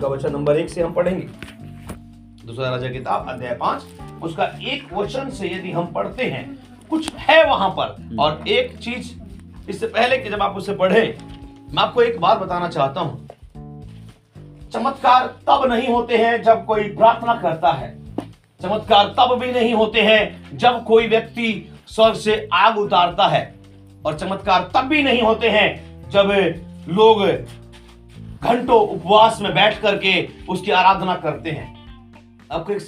उसका वचन नंबर एक से हम पढ़ेंगे। दूसरा राजा किताब, अध्याय पाँच, उसका एक वचन से यदि हम पढ़ते हैं, कुछ है वहाँ पर। और एक चीज़ इससे पहले कि जब आप उसे पढ़े, मैं आपको एक बात बताना चाहता हूँ। चमत्कार तब नहीं होते हैं जब कोई प्रार्थना करता है। चमत्कार तब भी नहीं होते हैं जब कोई व्यक्ति स्वर्ग से आग उतारता है। और चमत्कार तब भी नहीं होते हैं जब लोग घंटों उपवास में बैठ करके उसकी आराधना करते हैं। आपको एक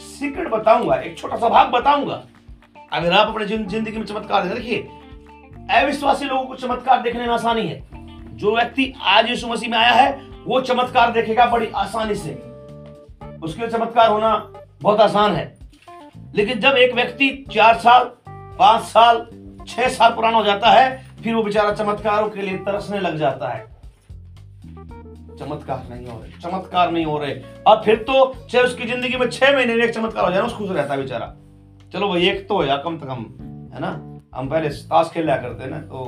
सीक्रेट बताऊँगा, एक छोटा सा भाग बताऊँगा। अगर आप अपने ज़िंदगी में चमत्कार देखिए, अविश्वासी लोगों को चमत्कार देखने में आसानी है। जो व्यक्ति आज यीशु मसीह में आया है, वो चमत्कार देखेगा बड़ी आसानी से। उसके लिए चमत्कार होना बहुत आसान है। लेकिन जब एक व्यक्ति चार साल, पाँच साल, छह साल पुराना हो जाता है, फिर वो बेचारा चमत्कारों के लिए तरसने लग जाता है। चमत्कार नहीं हो रहे चमत्कार नहीं हो रहे। और फिर तो चाहे उसकी ज़िंदगी में छह महीने में एक चमत्कार हो जाए ना खुश रहता है बेचारा। चलो भाई एक तो या कम से कम है ना? हम पहले ताश खेल लिया करते ना तो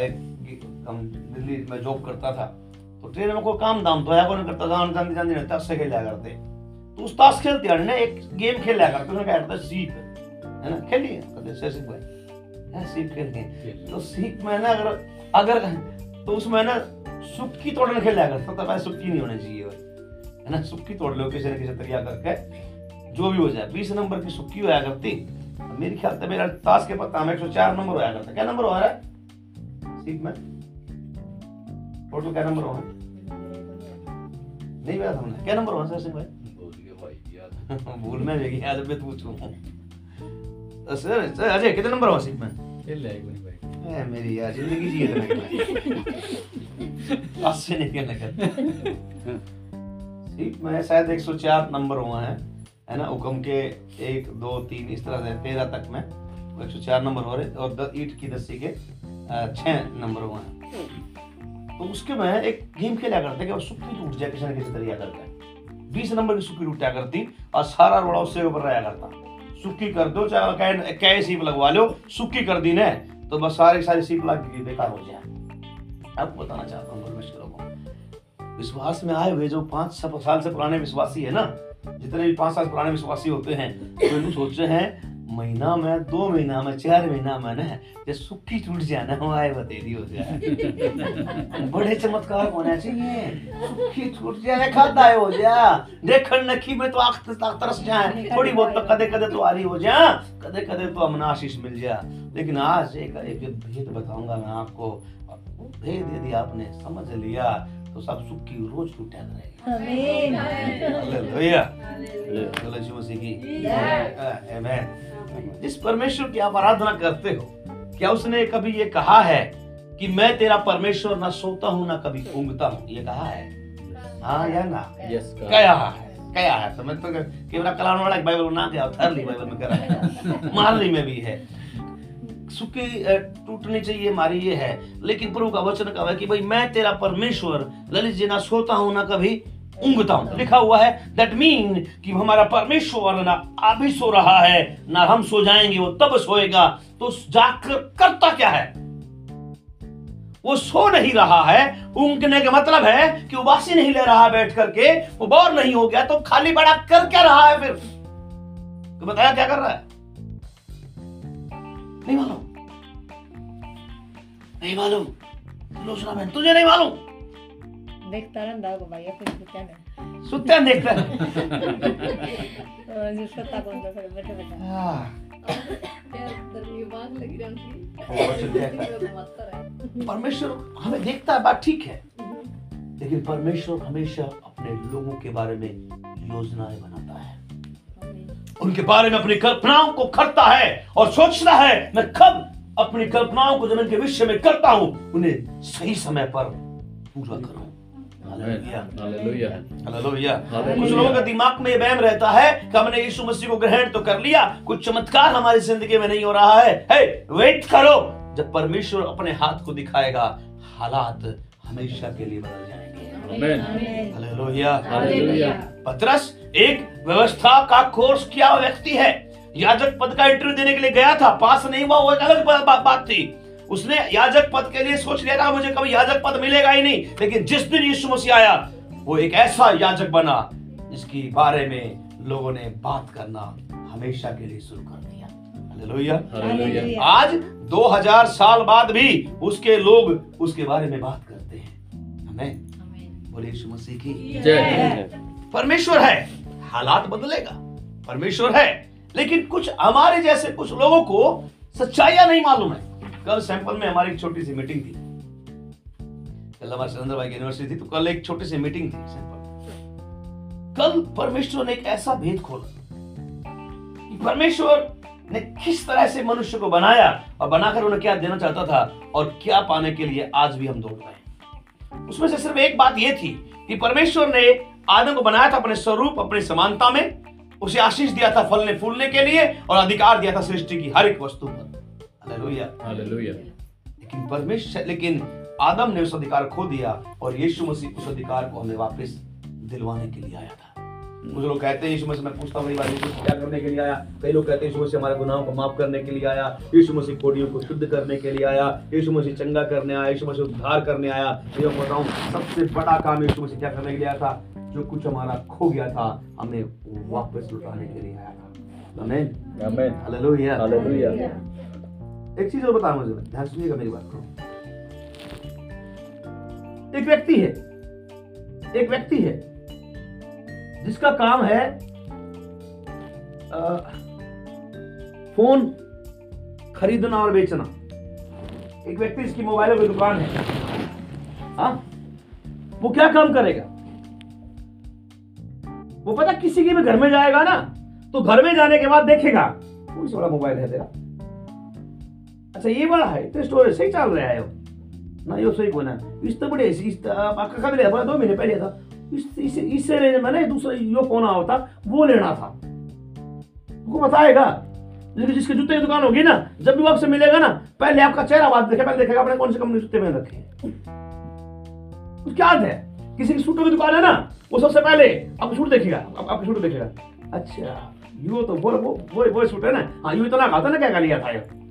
एक हम दिल्ली में जॉब करता था तो ट्रेन में कोई काम दाम तो है कौन करता जान जान जान नहीं ताश से खेल लिया करते। तो उस ताश खेलते हैं ना एक गेम खेल लिया करते उन्हें क्या करता सीप है ना? खेलिए कहते सीप भाई सीप खेलते हैं तो सीप में ना अगर अगर तो उसमें ना सुक्की तोड़ने खेल लिया करता तो सुक्की नहीं होनी चाहिए है ना? सुक्की तोड़ लो किसी न किसी तरीका करके जो भी हो जाए। बीस नंबर की सुक्की होया करती। मेरी ख्याल से मेरा ताश के पत्ता में एक सौ चार नंबर होया करता। क्या नंबर हो रहा है? सीप में? टोटल क्या नंबर होना? नहीं पता हमने क्या नंबर होना सर भाई? भूल में जाएगी आज मैं पूछूँ। सर अजय कितने नंबर हो सीप में भाई मेरी यार ज़िंदगी जी इतना अस्सी नहीं खेलने का सीप में शायद 104 नंबर हुआ है है ना हुक्म के एक दो तीन इस तरह से तेरह तक में एक सौ चार नंबर हो रहे और द, ईट की दस्सी के छह नंबर हुए हैं तो उसके में एक गेम खेला करते कि सुक्की टूट जाए किसी न किसी तरीका करके बीस नंबर की सुक्की टूटा करती और सारा रोड़ा उससे ऊपर रहा करता सुक्की कर दो चाहे कै सीप लगवा लो सुक्की कर दी ने तो बस सारी सारी सीट लग गई बेकार हो जाए आपको बताना चाहता हूँ परमेश्वरों को, विश्वास में आए हुए जो पाँच साल से पुराने विश्वासी है ना, जितने भी पाँच साल पुराने विश्वासी होते हैं तो सोचते हैं महीना में दो महीना में चार महीना में ना ये सुखी टूट जाना हो आए बतेरी हो जाए बड़े चमत्कार होना चाहिए। सुखी टूट जाए खाता हो जा। देखन नखी में तो आख तरस जाए। थोड़ी बहुत तो कदे कदे तो आरी हो जा। कदे कदे तो अमना आशीष मिल जा। लेकिन आज एक एक भेद बताऊँगा मैं आपको। भेद यदि आपने समझ लिया तो सब सुख की। रोज टूटा करेगा जिस परमेश्वर की आप आराधना करते हो क्या उसने कभी ये कहा है कि मैं तेरा परमेश्वर ना सोता हूँ ना कभी ऊंगता हूँ? ये कहा है? हाँ या ना? यस क्या है क्या है। मैं तो केवरा कलान वाला बाइबल ना गया थर ली बाइबल में करा मारली में भी है। सुखी टूटनी चाहिए हमारी ये है। लेकिन प्रभु का वचन कहा है कि भाई मैं तेरा परमेश्वर ललित जी ना सोता हूँ ना कभी ऊंगता हूँ लिखा हुआ है दैट मीन कि हमारा परमेश्वर ना अभी सो रहा है, ना हम सो जाएँगे, वो तब सोएगा। तो जाकर करता क्या है? वो सो नहीं रहा है। उंगने का मतलब है कि उबासी नहीं ले रहा बैठ करके, वो बोर नहीं हो गया तो खाली बड़ा कर क्या रहा है फिर? तो बताया क्या कर रहा है? नहीं मालूम। नहीं मालूम। लोचना बहन, तुझे नहीं मालूम। देखता रहता होगा भाई फिर सुत्या ने सुत्या देखता है जो सोता कौन सा फिर बैठे बैठे परमेश्वर हमें देखता है बात ठीक है लेकिन परमेश्वर हमेशा अपने लोगों के बारे में योजनाएँ बनाता है उनके बारे में अपनी कल्पनाओं को करता है और सोचता है मैं कब अपनी कल्पनाओं को ज़मीन के विषय में करता हूँ उन्हें सही समय पर पूरा करूँ कुछ लोगों का दिमाग में बहम रहता है कि हमने यीशु मसीह को ग्रहण तो कर लिया कुछ चमत्कार हमारी ज़िंदगी में नहीं हो रहा है। हे वेट करो। जब परमेश्वर अपने हाथ को दिखाएगा हालात हमेशा के लिए बदल जाएँगे। हालेलुया पतरस एक व्यवस्था का कोर्स किया व्यक्ति है। याजक पद का इंटरव्यू देने के लिए गया था पास नहीं हुआ वो एक अलग बात थी। उसने याजक पद के लिए सोच लिया था मुझे कभी याजक पद मिलेगा ही नहीं। लेकिन जिस दिन यीशु मसीह आया वो एक ऐसा याजक बना जिसके बारे में लोगों ने बात करना हमेशा के लिए शुरू कर दिया। हालेलुया। हालेलुया। आज 2000 साल बाद भी उसके लोग उसके बारे में बात करते हैं। हमें। बोले यीशु मसीह की। जय परमेश्वर है हालात बदलेगा परमेश्वर है लेकिन कुछ हमारे जैसे कुछ लोगों को सच्चाइयाँ नहीं मालूम है। कल सैंपल में हमारी एक छोटी सी मीटिंग थी। कल हमारे सुरेंद्र भाई की यूनिवर्सिटी थी तो कल एक छोटी सी मीटिंग थी सैंपल कल परमेश्वर ने एक ऐसा भेद खोला परमेश्वर ने किस तरह से मनुष्य को बनाया और बनाकर उन्हें क्या देना चाहता था और क्या पाने के लिए आज भी हम दौड़ रहे हैं। उसमें से सिर्फ़ एक बात यह थी कि परमेश्वर ने आदम को बनाया था अपने स्वरूप, अपनी समानता में, उसे आशीष दिया था फलने फूलने के लिए और अधिकार दिया था सृष्टि की हर एक वस्तु पर। लेकिन परमेश्वर लेकिन आदम ने उस अधिकार खो दिया और यीशु मसीह उस अधिकार को हमें वापस दिलवाने के लिए आया था। कुछ लोग कहते हैं यीशु मसीह मैं पूछता हूँ यीशु क्या करने के लिए आया? कई लोग कहते हैं यीशु मसीह हमारे गुनाहों को माफ़ करने के लिए आया यीशु मसीह कोडियों को शुद्ध करने के लिए आया यीशु मसीह चंगा करने आया यीशु मसीह उद्धार करने आया। ये बताऊँ सबसे बड़ा काम यीशु मसीह क्या करने के लिए आया था? जो कुछ हमारा खो गया था हमें वापस लौटाने के लिए आया था। एक चीज़ और बताऊँ मुझे ध्यान सुनिएगा मेरी बात को। एक व्यक्ति है एक व्यक्ति है जिसका काम है अ, फ़ोन खरीदना और बेचना। एक व्यक्ति इसकी मोबाइलों की दुकान है। हाँ? वो क्या काम करेगा? वो पता किसी के भी घर में जाएगा ना तो घर में जाने के बाद देखेगा कौन सा बड़ा मोबाइल है तेरा? अच्छा ये बड़ा है तो स्टोरेज सही चल रहा है। ना ये सही कोना इस तो बड़े इस आपका कब बड़ा दो महीने पहले था। इस इस इससे रेंज में ना दूसरा यो फ़ोन आओ था? वो लेना था। वो बताएगा लेकिन जिसके जूते की दुकान होगी ना जब भी वो आपसे मिलेगा ना पहले आपका चेहरा बात देखे पहले देखेगा आपने कौन सी कंपनी जूते पहन रखे क्या है। किसी की सूटों की दुकान है ना वो सबसे पहले आपको सूट देखेगा आप, आपके सूट देखेगा। अच्छा यो तो वो वो वो वो सूट है ना? हाँ यू इतना खाता ना क्या लिया था ये?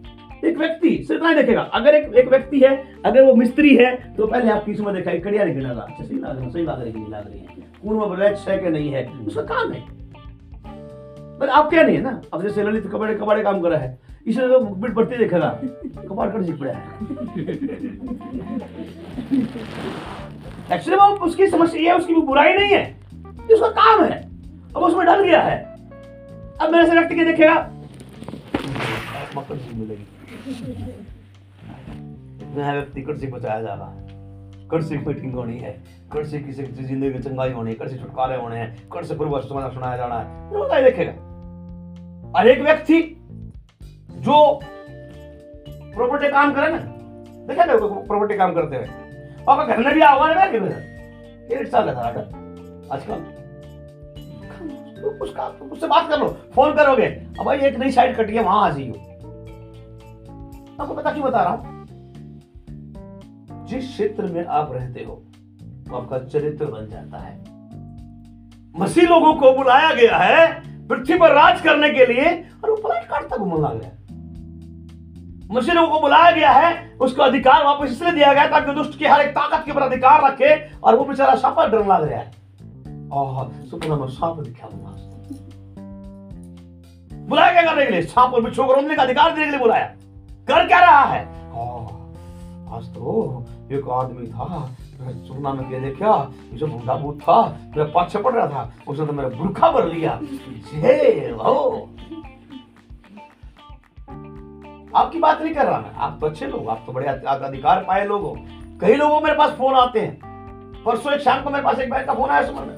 एक व्यक्ति सिर्फ़ इतना ही देखेगा। अगर एक एक व्यक्ति है अगर वो मिस्त्री है तो पहले आप किसी में देखा कड़िया निकल रहा अच्छा सही लग रहा सही लग रही है, लग रही है। कौन में ब्लैच है कि नहीं है? उसका काम है। पर आप क्या नहीं है ना? अब जैसे ललित कबाड़े कबाड़े काम कर रहा है इसे तो बिट बढ़ते देखेगा। कबाड़ कर सीख पड़ा है। एक्चुअली वो उसकी समस्या ये है उसकी बुराई नहीं है। उसका काम है। अब उसमें डल गया है। अब मेरे से व्यक्ति के देखेगा। मकर सिंह मिलेगी मैं व्यक्ति कर्ज बचाया जा रहा है। कर्ज से मीटिंग होनी है। कर्ज से किसी की ज़िंदगी में चंगाई होनी है कर्ज से छुटकारे होने हैं। कर्ज से पूर्व समाचार सुनाया जाना है। वो क्या देखेगा। और एक व्यक्ति जो प्रॉपर्टी काम करे ना देखा ना प्रॉपर्टी काम करते हुए। और घर में भी आवा है ना डेढ़ साल है था आजकल। उसका उससे बात कर लो। फ़ोन करोगे अब भाई एक नई साइड कटी है वहाँ आ जाइयो। आपको पता क्यों बता रहा हूँ? जिस क्षेत्र में आप रहते हो वो आपका चरित्र बन जाता है। मसीह लोगों को बुलाया गया है पृथ्वी पर राज करने के लिए और वो पलट काटता घूमने लग गया मसीह लोगों को बुलाया गया है, उसको अधिकार वापस इसलिए दिया गया ताकि दुष्ट की हर एक ताकत के ऊपर अधिकार रखे और वो बेचारा सांपा डर लग रहा है। सुपना सांप दिखा बुलाया गया करने के लिए? सांप और बिच्छू को रोकने का अधिकार देने के लिए बुलाया। कर क्या रहा है? आज तो एक आदमी था सुनना में क्या देखा जो बूढ़ा भूत था, मेरे पाछे पड़ रहा था, उसने तो मेरा बुरखा भर लिया। हे हो आपकी बात नहीं कर रहा मैं, आप तो अच्छे लोग आप तो बड़े अधिकार पाए लोग हो। कई लोगों मेरे पास फ़ोन आते हैं। परसों एक शाम को मेरे पास एक बहन का फ़ोन आया सुमन में।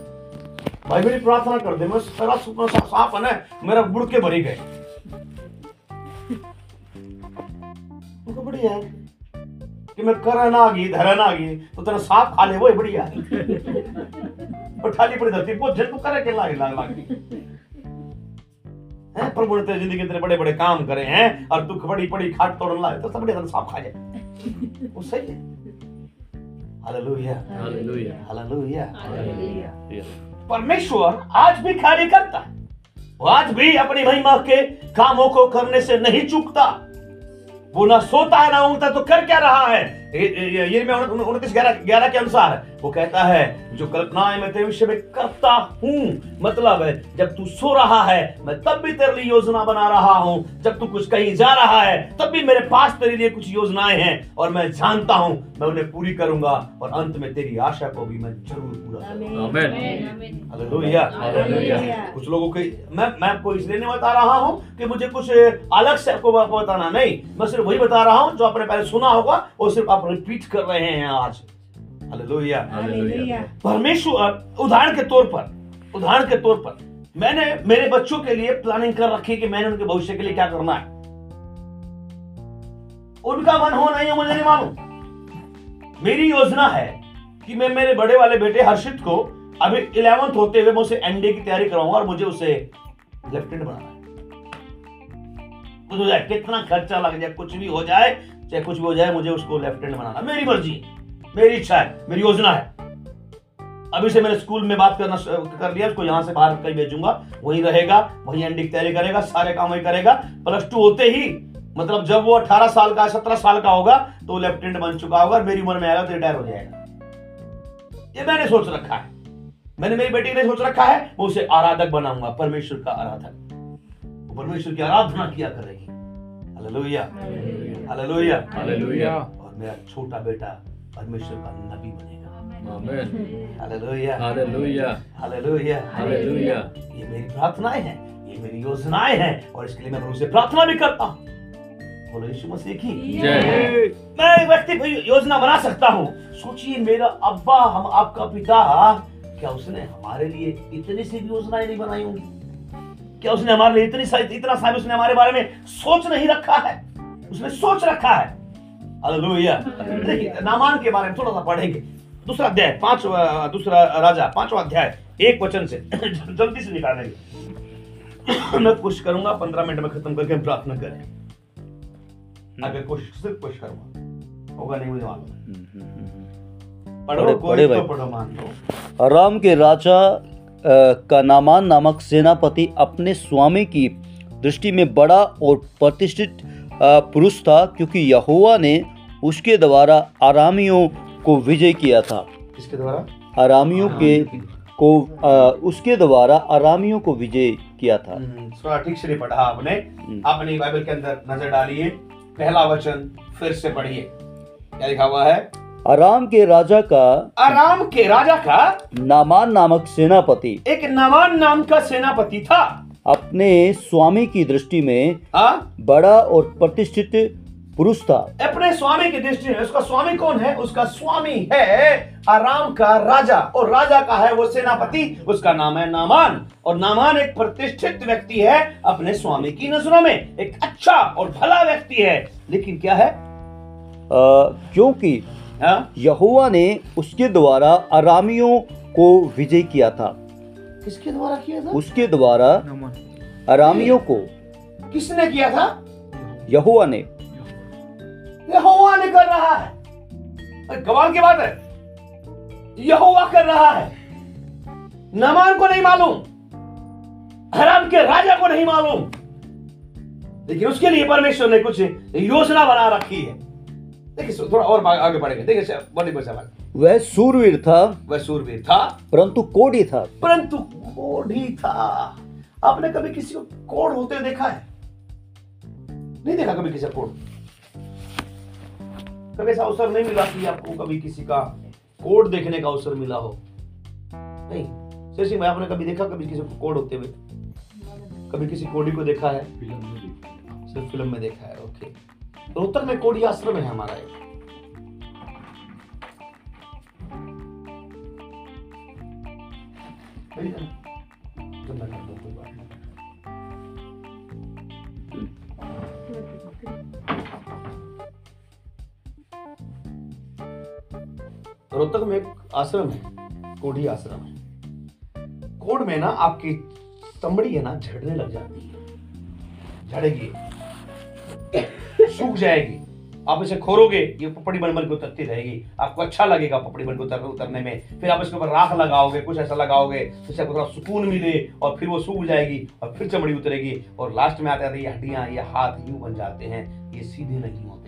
भाई मेरी प्रार्थना कर दे, मैं सारा सुपना साफ़ है, मेरा बुड़ के भरी गए। उनको बढ़िया है। कि मैं ना गई ना गई तो तेरा सांप खा ले वो ही बढ़िया। पड़ी धरती वो जन तू करे के लागे लाग लाग। हैं प्रभु ने तेरी ज़िंदगी तेरे बड़े बड़े काम करे हैं और दुख बड़ी बड़ी खाट तोड़न लाए तो सब बढ़िया तेरा सांप खा जाए वो सही है। हालेलुया। हालेलुया। हालेलुया। हालेलुया। परमेश्वर आज भी कार्य करता है। वो आज भी अपनी महिमा के कामों को करने से नहीं चूकता। वो ना सोता है ना उठता तो कर क्या रहा है? ये- में उनतीस ग्यारह ग्यारह के अनुसार वो कहता है जो कल्पनाएँ मैं तेरे विषय में करता हूँ मतलब है जब तू सो रहा है मैं तब भी तेरे लिए योजना बना रहा हूँ। जब तू कुछ कहीं जा रहा है तब भी मेरे पास तेरे लिए कुछ योजनाएँ हैं और मैं जानता हूँ मैं उन्हें पूरी करूँगा और अंत में तेरी आशा को भी मैं ज़रूर पूरा करूँगा। आमीन। हालेलुया। हालेलुया। कुछ लोगों के मैं मैं आपको इसलिए नहीं बता रहा हूँ कि मुझे कुछ अलग से आपको आपको बताना नहीं। मैं सिर्फ़ वही बता रहा हूँ जो आपने पहले सुना होगा वो सिर्फ़ आप रिपीट कर रहे हैं आज। हालेलुया हालेलुया परमेश्वर उदाहरण के तौर पर उदाहरण के तौर पर मैंने मेरे बच्चों के लिए प्लानिंग कर रखी कि मैंने उनके भविष्य के लिए क्या करना है। उनका मन हो नहीं हो मुझे नहीं मालूम। मेरी योजना है कि मैं मेरे बड़े वाले बेटे हर्षित को अभी इलेवंथ होते हुए मैं उसे एनडीए की तैयारी कराऊँगा और मुझे उसे लेफ्टिनेंट बनाना है। कितना खर्चा लग जाए कुछ भी हो जाए चाहे कुछ भी हो जाए, मुझे उसको लेफ्टिनेंट बनाना। मेरी मर्ज़ी है मेरी इच्छा है, मेरी योजना है। अभी से मैंने स्कूल में बात करना कर लिया, उसको यहाँ से बाहर कहीं भेजूँगा। वहीं रहेगा, वहीं एनडी की तैयारी करेगा, सारे काम वही करेगा। प्लस टू होते ही मतलब जब वो 18 साल का 17 साल का होगा तो वो लेफ्टिनेंट बन चुका होगा मेरी उम्र में आएगा तो रिटायर हो जाएगा। ये मैंने सोच रखा है। मैंने मेरी बेटी ने सोच रखा है, मैं उसे आराधक बनाऊँगा, परमेश्वर का आराधक। परमेश्वर की आराधना किया करेगी। हालेलुया हालेलुया हालेलुया और मेरा छोटा बेटा परमेश्वर का नबी बनेगा। हालेलुया हालेलुया हालेलुया हालेलुया ये मेरी प्रार्थनाएँ हैं ये मेरी योजनाएँ हैं और इसके लिए मैं प्रभु से प्रार्थना भी करता हूँ। बोलो यीशु मसीह की। मैं व्यक्ति योजना बना सकता हूँ। सोचिए मेरा अब्बा हम आपका पिता क्या उसने हमारे लिए इतनी सी भी योजनाएँ नहीं बनाई होंगी? क्या उसने हमारे लिए इतनी सा इतना सा उसने हमारे बारे में सोच नहीं रखा है? उसने सोच रखा है। देखिए नामान के बारे में थोड़ा सा पढ़ेंगे। दूसरा अध्याय पाँच दूसरा राजा पांचवा अध्याय एक वचन से। जल्दी से निकालेंगे मैं कोशिश करूँगा पंद्रह मिनट में खत्म करके हम प्रार्थना करें। अगर कोशिश सिर्फ़ कोशिश करूँगा। होगा नहीं मुझे मालूम पढ़ो पढ़े- पढ़े तो पढ़ो मान लो। अराम के राजा अ, का नामान नामक सेनापति अपने स्वामी की दृष्टि में बड़ा और प्रतिष्ठित पुरुष था क्योंकि यहोवा ने उसके द्वारा आरामियों को विजय किया था। इसके द्वारा? आरामियों के को अ, उसके द्वारा आरामियों को विजय किया था। हम्म, थोड़ा ठीक से पढ़ा आपने। हम्म। अपनी बाइबल के अंदर नज़र डालिए पहला वचन फिर से पढ़िए। क्या लिखा हुआ है? आराम के राजा का आराम के राजा का नामान नामक सेनापति। एक नामान नाम का सेनापति था। अपने स्वामी की दृष्टि में हाँ बड़ा और प्रतिष्ठित पुरुष था। अपने स्वामी की दृष्टि में उसका स्वामी कौन है? उसका स्वामी है आराम का राजा और राजा का है वो सेनापति। उसका नाम है नामान और नामान एक प्रतिष्ठित व्यक्ति है अपने स्वामी की नज़रों में। एक अच्छा और भला व्यक्ति है। लेकिन क्या है? अ, क्योंकि हाँ? यहोवा ने उसके द्वारा आरामियों को विजय किया था। किसके द्वारा किया था? उसके द्वारा अरामियों को। किसने किया था? यहुआ ने। यहोवा ने कर रहा है। कमाल की बात है। यहोवा कर रहा है। नमान को नहीं मालूम। हराम के राजा को नहीं मालूम। लेकिन उसके लिए परमेश्वर ने कुछ योजना बना रखी है। देखिए थोड़ा और आगे- बढ़ेंगे। देखिए सवाल वह सूरवीर था। वह सूरवीर था। परंतु कोढ़ी था। परंतु कोढ़ ही था। आपने कभी किसी को कोढ़ होते देखा है? नहीं देखा कभी किसी को कोढ़? कभी ऐसा अवसर नहीं मिला कि आपको कभी किसी का कोड देखने का अवसर मिला हो? नहीं। जैसे मैं आपने कभी देखा कभी किसी को कोड होते हुए? कभी किसी कोडी को देखा है? सिर्फ़ फ़िल्म में देखा है ओके। रोहतक में कोडी आश्रम है हमारा एक। रोहतक में एक आश्रम है कोढ़ी आश्रम है। कोड में ना आपकी चमड़ी है ना झड़ने लग जाती है। झड़ेगी। सूख जाएगी। आप इसे खोरोगे, ये पपड़ी बन बन के उतरती रहेगी। आपको अच्छा लगेगा पपड़ी बन उतर, उतरने में। फिर आप इसके ऊपर राख लगाओगे, कुछ ऐसा लगाओगे, जिससे आपको थोड़ा सुकून मिले और फिर वो सूख जाएगी और फिर चमड़ी उतरेगी। और लास्ट में आते आते ये हड्डियाँ, ये हाथ यूँ बन जाते हैं, ये सीधे नहीं होते।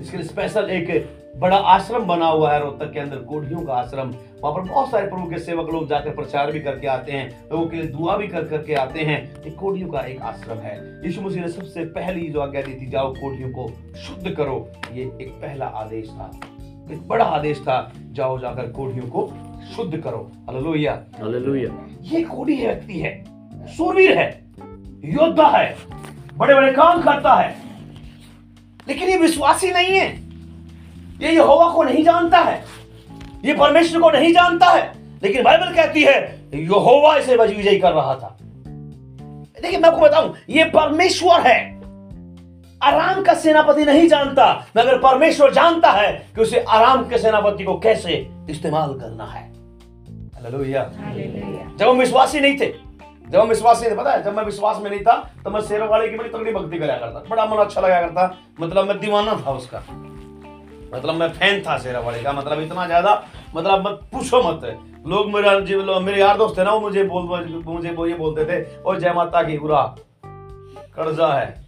इसके लिए स्पेशल एक बड़ा आश्रम बना हुआ है रोहतक के अंदर कोढ़ियों का आश्रम। वहाँ पर बहुत सारे प्रभु के सेवक लोग जाकर प्रचार भी करके आते हैं लोगों के लिए दुआ भी कर करके आते हैं। ये कोढ़ियों का एक आश्रम है। यीशु मसीह ने सबसे पहली जो आज्ञा दी थी जाओ कोढ़ियों को शुद्ध करो। ये एक पहला आदेश था। एक बड़ा आदेश था जाओ जाकर कोढ़ियों को शुद्ध करो। हालेलुया। हालेलुया। ये कोढ़ी व्यक्ति है सूरवीर है योद्धा है बड़े बड़े काम करता है। लेकिन ये विश्वासी नहीं है। ये यहोवा को नहीं जानता है। ये परमेश्वर को नहीं जानता है। लेकिन बाइबल कहती है यहोवा इसे विजयी कर रहा था। देखिए मैं आपको बताऊँ ये परमेश्वर है। आराम का सेनापति नहीं जानता मगर परमेश्वर जानता है कि उसे आराम के सेनापति को कैसे इस्तेमाल करना है। जब हम विश्वासी नहीं थे जब हम विश्वासी नहीं पता है? जब मैं विश्वास में नहीं था तो मैं शेरों वाले की बड़ी तगड़ी भक्ति कराया करता। बड़ा मन अच्छा लगा करता। मतलब मैं दीवाना था उसका। मतलब मैं फ़ैन था शेरा वाले का। मतलब इतना ज़्यादा मतलब मत पूछो मत। लोग मेरा जी लोग- मेरे यार दोस्त थे ना, वो मुझे बोल, मुझे वो ये बोलते थे और जय माता की, बुरा। कर्जा है।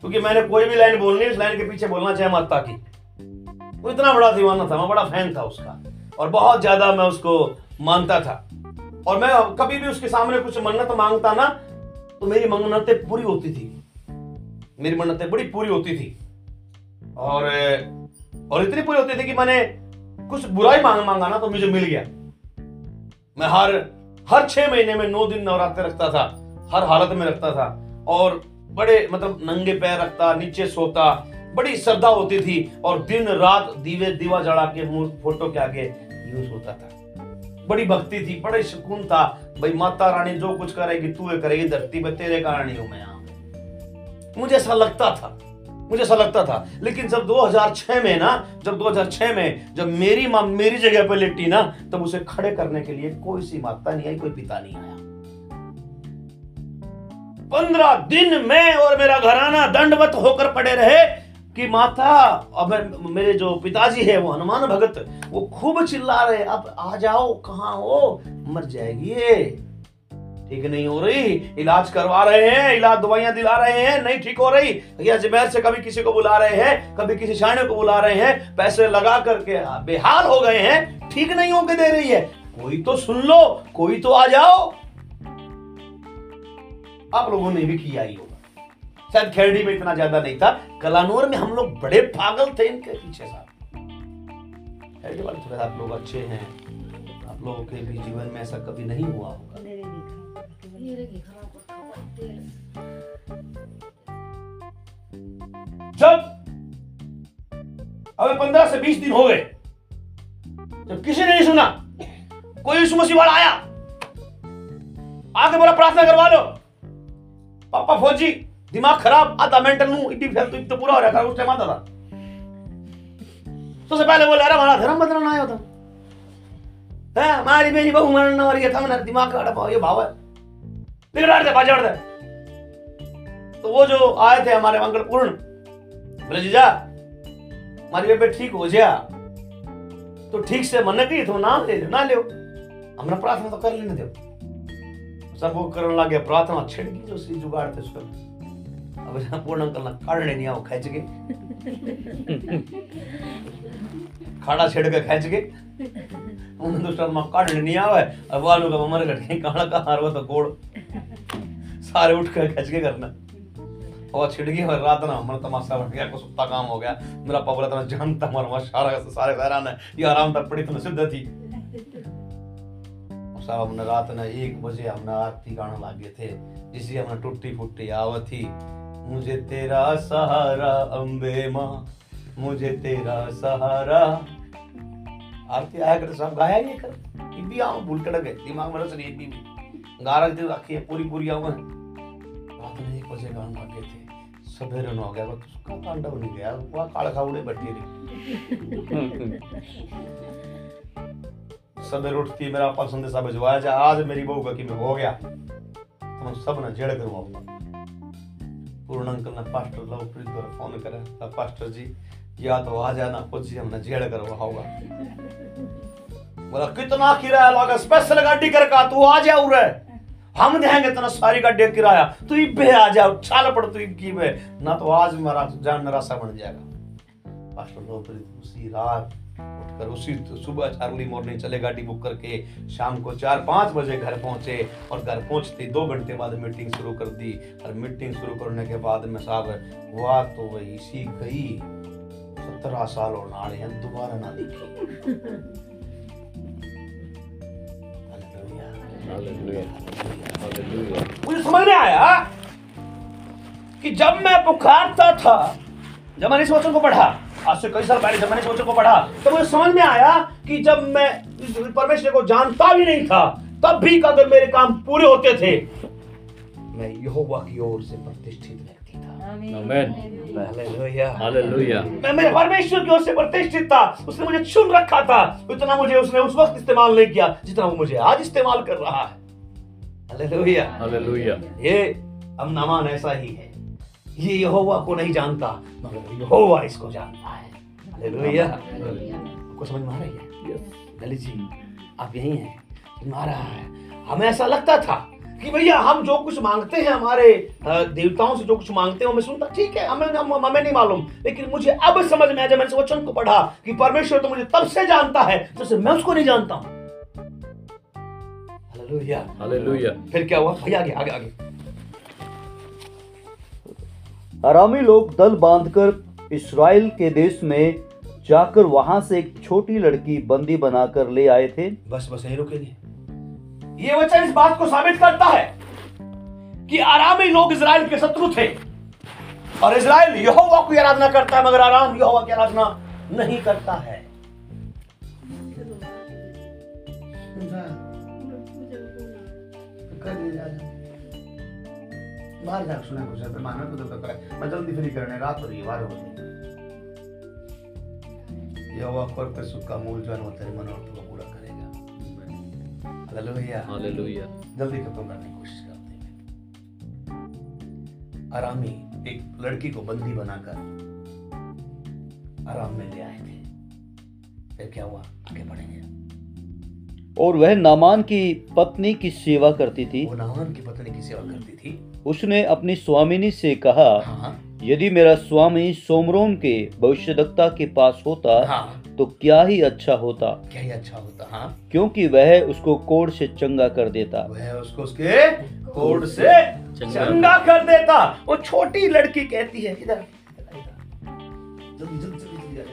क्योंकि मैंने कोई भी लाइन बोलनी, उस लाइन के पीछे बोलना जय माता की। वो इतना बड़ा दीवाना था, मैं बड़ा फ़ैन था उसका। और बहुत ज़्यादा मैं उसको मानता था। और मैं कभी भी उसके सामने कुछ मन्नत माँगता ना तो मेरी मन्नतें पूरी होती थी। मेरी मन्नतें बड़ी पूरी होती थी। और और इतनी पूरी होती थी कि मैंने कुछ बुराई मांग, मांगा ना तो मुझे मिल गया। मैं हर हर छह महीने में नौ दिन नवरात्र रखता था, हर हालत में रखता था। और बड़े मतलब नंगे पैर रखता, नीचे सोता, बड़ी श्रद्धा होती थी। और दिन रात दीवे दीवा जड़ा के फ़ोटो के आगे यूज़ होता था। बड़ी भक्ति थी, बड़े सुकून था। भाई, माता रानी जो कुछ करेगी, तू ये करेगी धरती पे, तेरे कारण ही हूँ मैं यहाँ। मुझे ऐसा लगता था, मुझे ऐसा लगता था। लेकिन जब 2006 में ना, जब 2006 में, जब मेरी माँ मेरी जगह पर लेटी ना, तब उसे खड़े करने के लिए कोई सी माता नहीं आई, कोई पिता नहीं आया। पंद्रह दिन में और मेरा घराना दंडवत होकर पड़े रहे कि माता, अब मेरे जो पिताजी है, वो हनुमान भगत, वो खूब चिल्ला रहे अब आ जाओ, कहाँ हो? मर जाएगी ये। ठीक नहीं हो रही, इलाज करवा रहे हैं, इलाज दवाइयाँ दिला रहे हैं, नहीं ठीक हो रही। या अजमेर से कभी किसी को बुला रहे हैं, कभी किसी शाने को बुला रहे हैं, पैसे लगा करके बेहाल हो गए हैं, ठीक नहीं होके दे रही है। कोई तो सुन लो, कोई तो आ जाओ। आप लोगों ने भी किया ही शायद खेरडी में इतना ज़्यादा नहीं था कलानौर में हम लोग बड़े पागल थे इनके पीछे साहब। खेरडी वाले थोड़े आप लोग अच्छे हैं आप लोगों के भी जीवन में ऐसा कभी नहीं हुआ होगा। जब अबे पंद्रह से बीस दिन हो गए जब किसी ने नहीं सुना कोई यीशु मसीह वाला आया आके बोला प्रार्थना करवा लो। पापा फौजी दिमाग खराब, आता मेंटल नू, इतनी फैल तो पूरा हो रहा था उस टाइम आता था। सबसे पहले बोले, अरे हमारा धर्म बदलना आया था है, हमारी मेरी बहू मरना और ये था मेरा दिमाग का ये भाव है। बिगड़ दे बाज़ार दे। तो वो जो आए थे हमारे मंगल पूर्ण बोले, जीजा, हमारी बेबे ठीक हो जा। तो ठीक से मन की तो नाम ले ना लो हमने प्रार्थना तो कर लेने दो। सब वो करने लगे, प्रार्थना छिड़की जो सी जुगाड़ थे उसका। अब जहाँ पूर्ण अंकल ना काटने नहीं आओ, खींच के। खाड़ा छेड़ के खींच के। उन दुष्ट माँ काटने नहीं आवे अब वालों का मर गट के काड़ा का हार वो तो कोड़। सारे उठ के खींच के करना। और छिड़की और रात ना, हमारा तमाशा बन गया, कुछ सुत्ता काम हो गया। मेरा पबरा तो जानता मर मर सारा सारे हैरान है। ये आराम तक पड़ी तो सिद्ध थी। साहब, हमने रात ना एक बजे हमने आरती गाना लागे थे, जिससे हमने टूटी फुट्टी आवत थी। मुझे तेरा सहारा, अम्बे माँ, मुझे तेरा सहारा। आरती आया कर, सब गाया ये कर। ये भी आऊँ भूल कड़ गए दिमाग में रस नहीं भी गा रहे थे आखिर पूरी पूरी आऊँ रात में एक बजे गाना लागे थे। सवेरे हो गया बस उसका तांडव नहीं गया। पूरा काला खाउड़े बैठी रही सवेरे उठती, मेरा पास संदेशा भिजवाया आज मेरी बहू का कि मैं हो गया। तो मैं सब ना जेड़ करूँ पास्टर लवप्रीत को फ़ोन करा। था पास्टर जी या तो आ जाना कुछ ही हमने जेड़ करवा होगा। बोला, कितना किराया लगा स्पेशल गाड़ी कर का तू आ जा उरे हम देंगे इतना सारी गाड़ी का किराया। तू इबे आ जा चाल पड़ तू इनकी में ना तो आज मेरा जान मेरा सा बन जाएगा। पास्टर लवप्रीत उसी रात उठकर उसी सुबह अर्ली मॉर्निंग चले गाड़ी बुक करके, शाम को चार पाँच बजे घर पहुँचे और घर पहुँचते दो घंटे बाद मीटिंग शुरू कर दी। और मीटिंग शुरू करने के बाद में साहब हुआ तो वही सी गई सत्रह साल और नाड़े हैं, दोबारा ना दिखी। मुझे समझ में आया कि जब मैं पुकारता था, जब मैंने इस वचन को पढ़ा आज से कई साल पहले जब मैंने इस वचन को पढ़ा तो मुझे समझ में आया कि जब मैं परमेश्वर को जानता भी नहीं था तब भी अगर मेरे काम पूरे होते थे मैं यहोवा की ओर से प्रतिष्ठित व्यक्ति था। आमीन हालेलुया हालेलुया मैं मेरे परमेश्वर की ओर से प्रतिष्ठित था उसने मुझे चुन रखा था इतना मुझे उसने उस वक्त इस्तेमाल नहीं किया जितना वो मुझे आज इस्तेमाल कर रहा है। हालेलुया हालेलुया ये अब नामान ऐसा ही है। ये यहोवा को नहीं जानता मगर यहोवा इसको जानता है। हालेलुया। आपको समझ में आ रही है? ललित जी आप यही हैं? आ रहा है। हमें ऐसा लगता था कि भैया हम जो कुछ मांगते हैं हमारे देवताओं से जो कुछ मांगते हैं हमें सुनता ठीक है हमें हम- हमें नहीं मालूम। लेकिन मुझे अब समझ में आया जब मैंने इस वचन को पढ़ा कि परमेश्वर तो मुझे तब से जानता है जब से मैं उसको नहीं जानता हूँ। हालेलुया। हालेलुया। फिर क्या हुआ? भैया आगे आगे आगे। अरामी लोग दल बांधकर इस्राएल के देश में जाकर वहाँ से एक छोटी लड़की बंदी बनाकर ले आए थे। बस बस यही रुकेंगे। ये वचन इस बात को साबित करता है कि आरामी लोग इसराइल के शत्रु थे। और इसराइल यहोवा की आराधना करता है मगर आराम यहोवा की आराधना नहीं करता है। बाहर जा सुना कुछ मानो तो करता है। मैं जल्दी फ्री करने रात हो रही है बारह बजे यहोवा पर पे सुख मूल जो है मनोरथ को पूरा करेगा। हालेलुया। हालेलुया। जल्दी खत्म करने की कोशिश करते हैं। आरामी एक लड़की को बंदी बनाकर आराम में ले आए थे। फिर क्या हुआ? आगे बढ़ेंगे। और वह नामान की पत्नी की सेवा करती थी। वो नामान की पत्नी की सेवा करती थी। उसने अपनी स्वामिनी से कहा हाँ। यदि मेरा स्वामी सोमरोन के भविष्यवक्ता के पास होता हाँ। तो क्या ही अच्छा होता। क्या ही अच्छा होता हाँ। क्योंकि वह उसको कोड़ से चंगा कर देता। वह उसको उसके कोड से चंगा चंगा कर देता। वो छोटी लड़की कहती है इधर जल्दी जल्दी जल्दी जल्दी आ जा।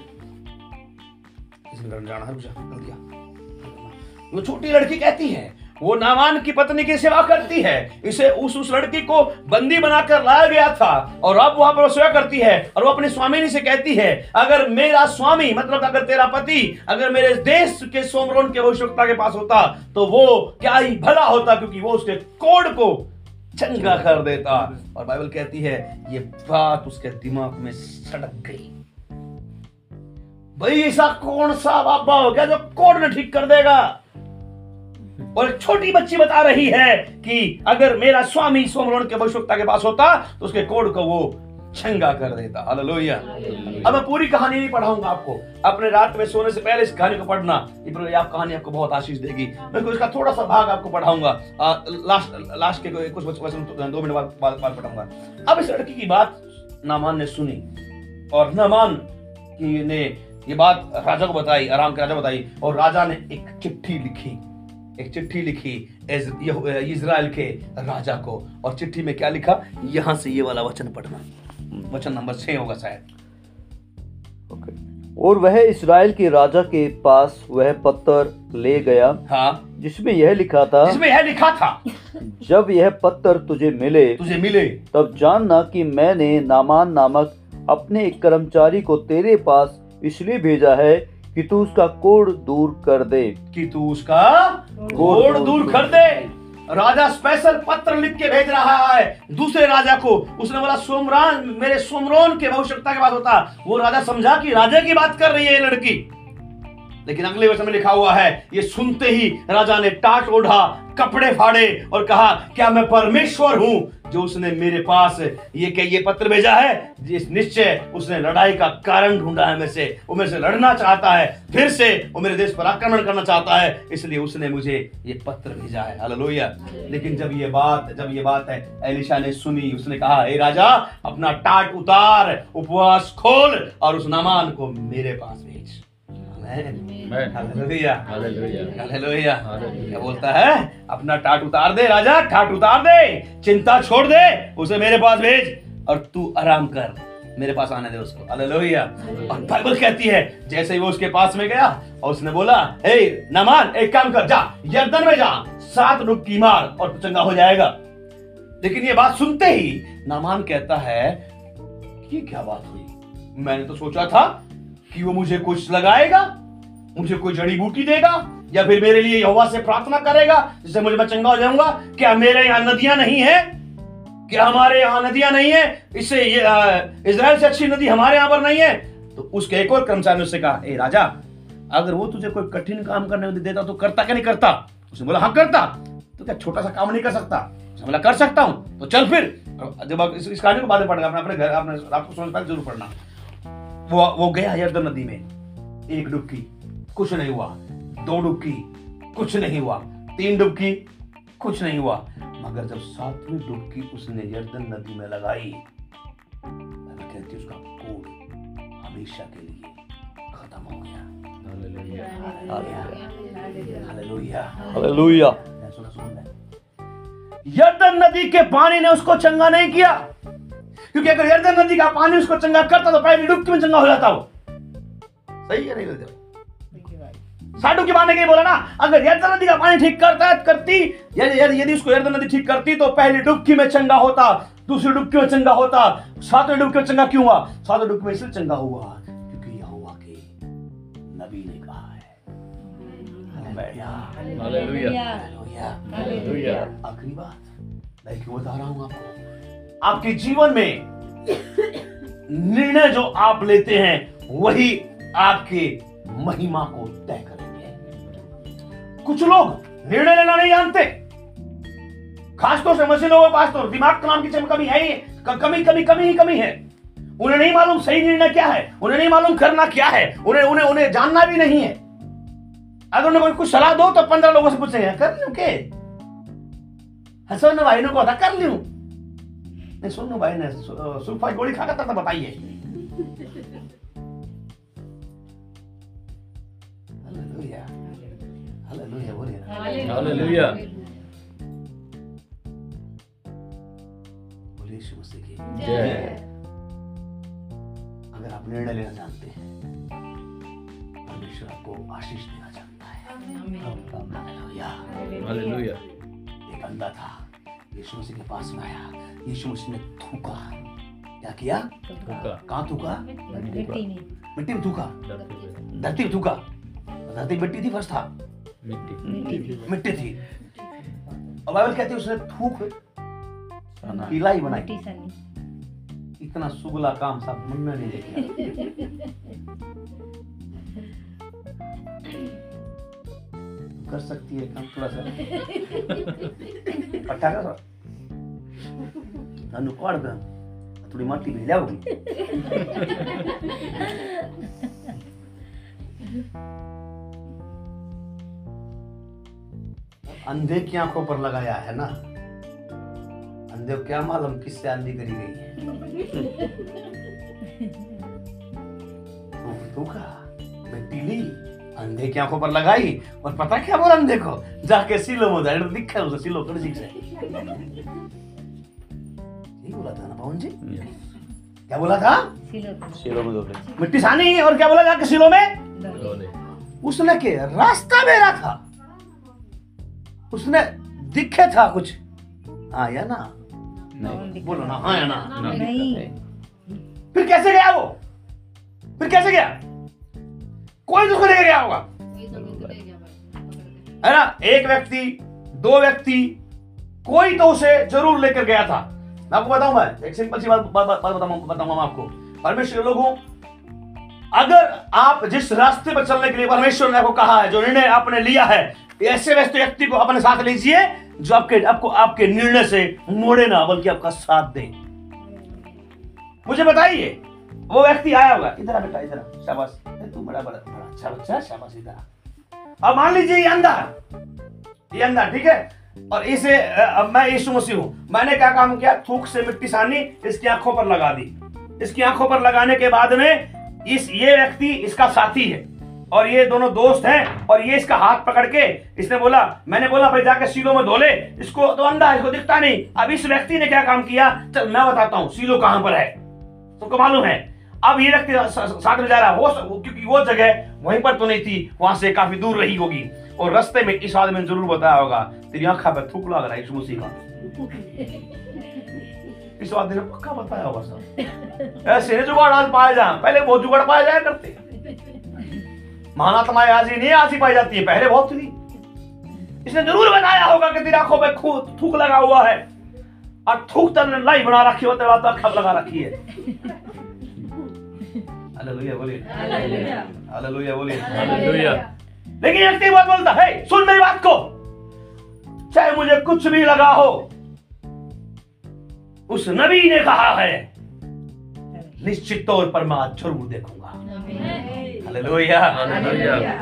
इसमें घर जाना है रुक जा जल्दी आ वो छोटी लड़की कहती है, वो नामान की पत्नी की सेवा करती है। इसे उस उस लड़की को बंदी बनाकर लाया गया था और अब वहाँ पर सेवा करती है और वो अपने स्वामी से कहती है, अगर मेरा स्वामी मतलब अगर तेरा पति, अगर मेरे देश के सोमरोन के आवश्यकता के पास होता तो वो क्या ही भला होता क्योंकि वो उसके कोड को चंगा कर देता। और बाइबल कहती है, ये बात उसके दिमाग में सड़क गई। भाई, ऐसा कौन सा बाबा हो गया जो कोड ने ठीक कर देगा? और छोटी बच्ची बता रही है कि अगर मेरा स्वामी सोमरोन के आवश्यकता के पास होता तो उसके कोड को वो छंगा कर देता। हालेलुया। अब मैं पूरी कहानी नहीं पढ़ाऊँगा आपको। अपने रात में सोने से पहले इस कहानी को पढ़ना ये आप कहानी आपको बहुत आशीष देगी। मैं कुछ इसका थोड़ा सा भाग आपको पढ़ाऊँगा। लास्ट लास्ट के कुछ वचन- तो दो मिनट बाद बाद, पढ़ाऊँगा। अब इस लड़की की बात नामान ने सुनी और नामान की ने ये बात राजा को बताई आराम के राजा बताई और राजा ने एक चिट्ठी लिखी। एक चिट्ठी लिखी इज- इजराइल के राजा को। और चिट्ठी में क्या लिखा? यहाँ से ये वाला वचन पढ़ना। वचन नंबर छह होगा शायद। और वह इसराइल के राजा के पास वह पत्थर ले गया हाँ। जिसमें यह लिखा था जिसमें यह लिखा था। जब यह पत्थर तुझे मिले तुझे मिले। तब जानना कि मैंने नामान नामक अपने एक कर्मचारी को तेरे पास इसलिए भेजा है कि तू उसका कोड़ दूर कर दे। कि तू उसका कोड़ दूर कर दे। राजा स्पेशल पत्र लिख के भेज रहा है। दूसरे राजा को। उसने बोला सोमरान मेरे सोमरोन के भविष्यता के बाद होता। वो राजा समझा कि राजा की बात कर रही है ये लड़की। लेकिन अगले वचन में लिखा हुआ है ये सुनते ही राजा ने टाट ओढ़ा कपड़े फाड़े और कहा क्या मैं परमेश्वर हूँ? जो उसने मेरे पास ये क्या ये पत्र भेजा है, जिस निश्चय उसने लड़ाई का कारण ढूंढा है मेरे से, वो मेरे से लड़ना चाहता है, फिर से वो मेरे देश पर आक्रमण करना चाहता है, इसलिए उसने मुझे ये पत्र भेजा है। हालेलुया लेकिन जब ये बात, जब ये बात है, एलिशा ने सुनी, उसने कहा, हे राजा, अपना टाट उतार, उपवास खोल और उस नामान को मेरे पास भेज। क्या बोलता है? अपना टाट उतार दे राजा ठाट उतार दे। चिंता छोड़ दे उसे मेरे पास भेज और तू आराम कर। मेरे पास आने दे उसको। हालेलुया। और बाइबल कहती है जैसे ही वो उसके पास में गया और उसने बोला हे नमान एक काम कर जा यर्दन में जा सात डुबकी मार और चंगा हो जाएगा। लेकिन ये बात सुनते ही नामान कहता है कि क्या बात हुई? मैंने तो सोचा था कि वो मुझे कुछ लगाएगा मुझे कोई जड़ी बूटी देगा या फिर मेरे लिए यहोवा से प्रार्थना करेगा जिससे मुझे मैं चंगा हो जाऊँगा? क्या मेरे यहाँ नदियाँ नहीं है? क्या हमारे यहाँ नदियाँ नहीं है? इससे अ, से अच्छी नदी हमारे यहाँ पर नहीं है? तो उसके एक और कर्मचारी उससे कहा ए राजा अगर वो तुझे कोई कठिन काम करने में देता तो करता क्या नहीं करता? उसने बोला हाँ करता। तो क्या छोटा सा काम नहीं कर सकता? उसने बोला कर सकता हूँ। तो चल फिर। जब इस, इस कहानी को बाद में पढ़ना अपने घर अपने रात को सोने से पहले ज़रूर पढ़ना। वो वो गया यर्दन नदी में एक डुबकी। कुछ नहीं हुआ। दो डुबकी कुछ नहीं हुआ। तीन डुबकी कुछ नहीं हुआ। मगर जब सातवीं डुबकी उसने यर्दन नदी में लगाई कहती उसका कोड हमेशा के लिए खत्म हो गया। Hallelujah. हालेलुया। हालेलुया। सुना सुना यर्दन नदी के पानी ने उसको चंगा नहीं किया। क्योंकि अगर यर्दन नदी का पानी उसको चंगा करता तो पहली डुबकी में चंगा हो जाता वो। सही है नहीं लग साडू की माने के बोला ना अगर यर्दन नदी का पानी ठीक करता करती यदि यदि यदि उसको यर्दन नदी ठीक करती तो पहली डुबकी में चंगा होता दूसरी डुबकी में चंगा होता सातवें डुबकी में चंगा क्यों हुआ? सातवें डुबकी में इसलिए चंगा हुआ क्योंकि यहोवा के नबी ने कहा है. आखिरी बात मैं क्यों बता रहा हूँ आपको। आपके जीवन में निर्णय जो आप लेते हैं वही आपके महिमा को तय करेंगे। कुछ लोग निर्णय लेना नहीं जानते। खासतौर से मसीह लोगों के पास तो दिमाग नाम की कमी है ही कमी कमी कमी ही कमी है। उन्हें नहीं मालूम सही निर्णय क्या है, उन्हें नहीं मालूम करना क्या है, उन्हें उन्हें उन्हें जानना भी नहीं है। अगर उन्हें कोई कुछ सलाह दो तो पंद्रह लोगों से पूछेंगे कर लूँ के हसन भाई ने कहा कर लूँ। नहीं, सुनो भाई ने सुल्फा गोली खा करता था बताइए। हालेलुया बोलिए। Hallelujah. बोलिए यीशु मसीह की जय अगर आप निर्णय लेना जानते हैं परमेश्वर आपको आशीष देना चाहता है। हालेलुया एक अंधा था। यीशु मसीह के पास में आया। यीशु मसीह ने थूका। क्या किया? थूका। कहाँ थूका? मिट्टी में। थूका। धरती में थूका। धरती मिट्टी थी फ़र्स्ट था। मिट्टी मिट्टी थी और बाइबल कहती है उसने थूक किलाई बनाई मिट्टी सनी इतना सुगला काम सब मुन्ना ने देखा कर सकती है काम थोड़ा सा पट्टा का ನಾನು ಕೊಡ್ದ थोड़ी माटी भी लाओगी अंधे की आँखों पर लगाया है ना? अंधे को क्या मालूम किससे अंधी करी गई है? थूका मिट्टी ली अंधे की आँखों पर लगाई और पता क्या बोला अंधे को? जाके सिलो में डायरेक्ट दिखा उसे सिलो कर से यही बोला था ना पवन जी क्या बोला था? सिलो में मिट्टी सानी और क्या बोला जाके सिलो में? उसने के रास्ता मेरा था। उसने दिखे था कुछ। आया ना? नहीं। बोलो ना हाँ या ना। नहीं। फिर कैसे गया वो? फिर कैसे गया? कोई तो उसको लेके गया होगा? है ना? एक व्यक्ति दो व्यक्ति कोई तो उसे ज़रूर लेकर गया था। मैं आपको बताऊँ मैं एक सिंपल सी बात बात बात बताऊँगा बताऊँगा मैं आपको। परमेश्वर के लोगों अगर आप जिस रास्ते पर चलने के लिए परमेश्वर ने आपको कहा है जो निर्णय आपने लिया है ऐसे वैसे व्यक्ति को अपने साथ लीजिए जो आपके, आपको, आपके निर्णय से मोड़े ना, बल्कि आपका साथ दे। मुझे बताइए, वो व्यक्ति आया होगा इधर बेटा, इधर शाबाश। तू बड़ा बड़ा बड़ा अच्छा बच्चा शाबाश, इधर अब मान लीजिए ये अंधा ये अंधा, ठीक है? और इसे अब मैं यीशु मसीह हूँ। मैंने क्या काम किया? थूक से मिट्टी सानी, इसकी आँखों पर लगा दी। इसकी आँखों पर लगाने के बाद में इस, ये व्यक्ति इसका साथी है। और ये दोनों दोस्त हैं, और ये इसका हाथ पकड़ के इसने बोला, मैंने बोला, भाई, जाके सीलो में धोले इसको तो अंधा इसको दिखता नहीं। अब इस व्यक्ति ने क्या काम किया? चल, मैं बताता हूँ, सीलो कहाँ पर है? तुमको मालूम है? अब ये व्यक्ति साथ में जा रहा है, वो वो- क्योंकि वो जगह वहीं पर तो नहीं थी, वहाँ से काफ़ी दूर रही होगी। और रास्ते में इस आदमी ने ज़रूर बताया होगा, तेरी आंखा पे थूक लग रहा है मसीह का। इस आदमी ने पक्का बताया होगा सर ऐसे जुगाड़ आज पाया जा पहले बहुत जुगाड़ पाया जाया करते। महानात्माएँ आज ही नहीं आज ही पाई जाती है पहले बहुत थी। इसने ज़रूर बताया होगा कि तेरी आँखों में थूक लगा हुआ है। और थूक तने लाई बना रखी होते बात अखा लगा रखी है। हालेलुया बोलिए। हालेलुया। बोलिए। हालेलुया। लेकिन व्यक्ति बात बोलता है सुन मेरी बात को। चाहे मुझे कुछ भी लगा हो उस नबी ने कहा है निश्चित तौर पर मैं आज ज़रूर देखूँगा।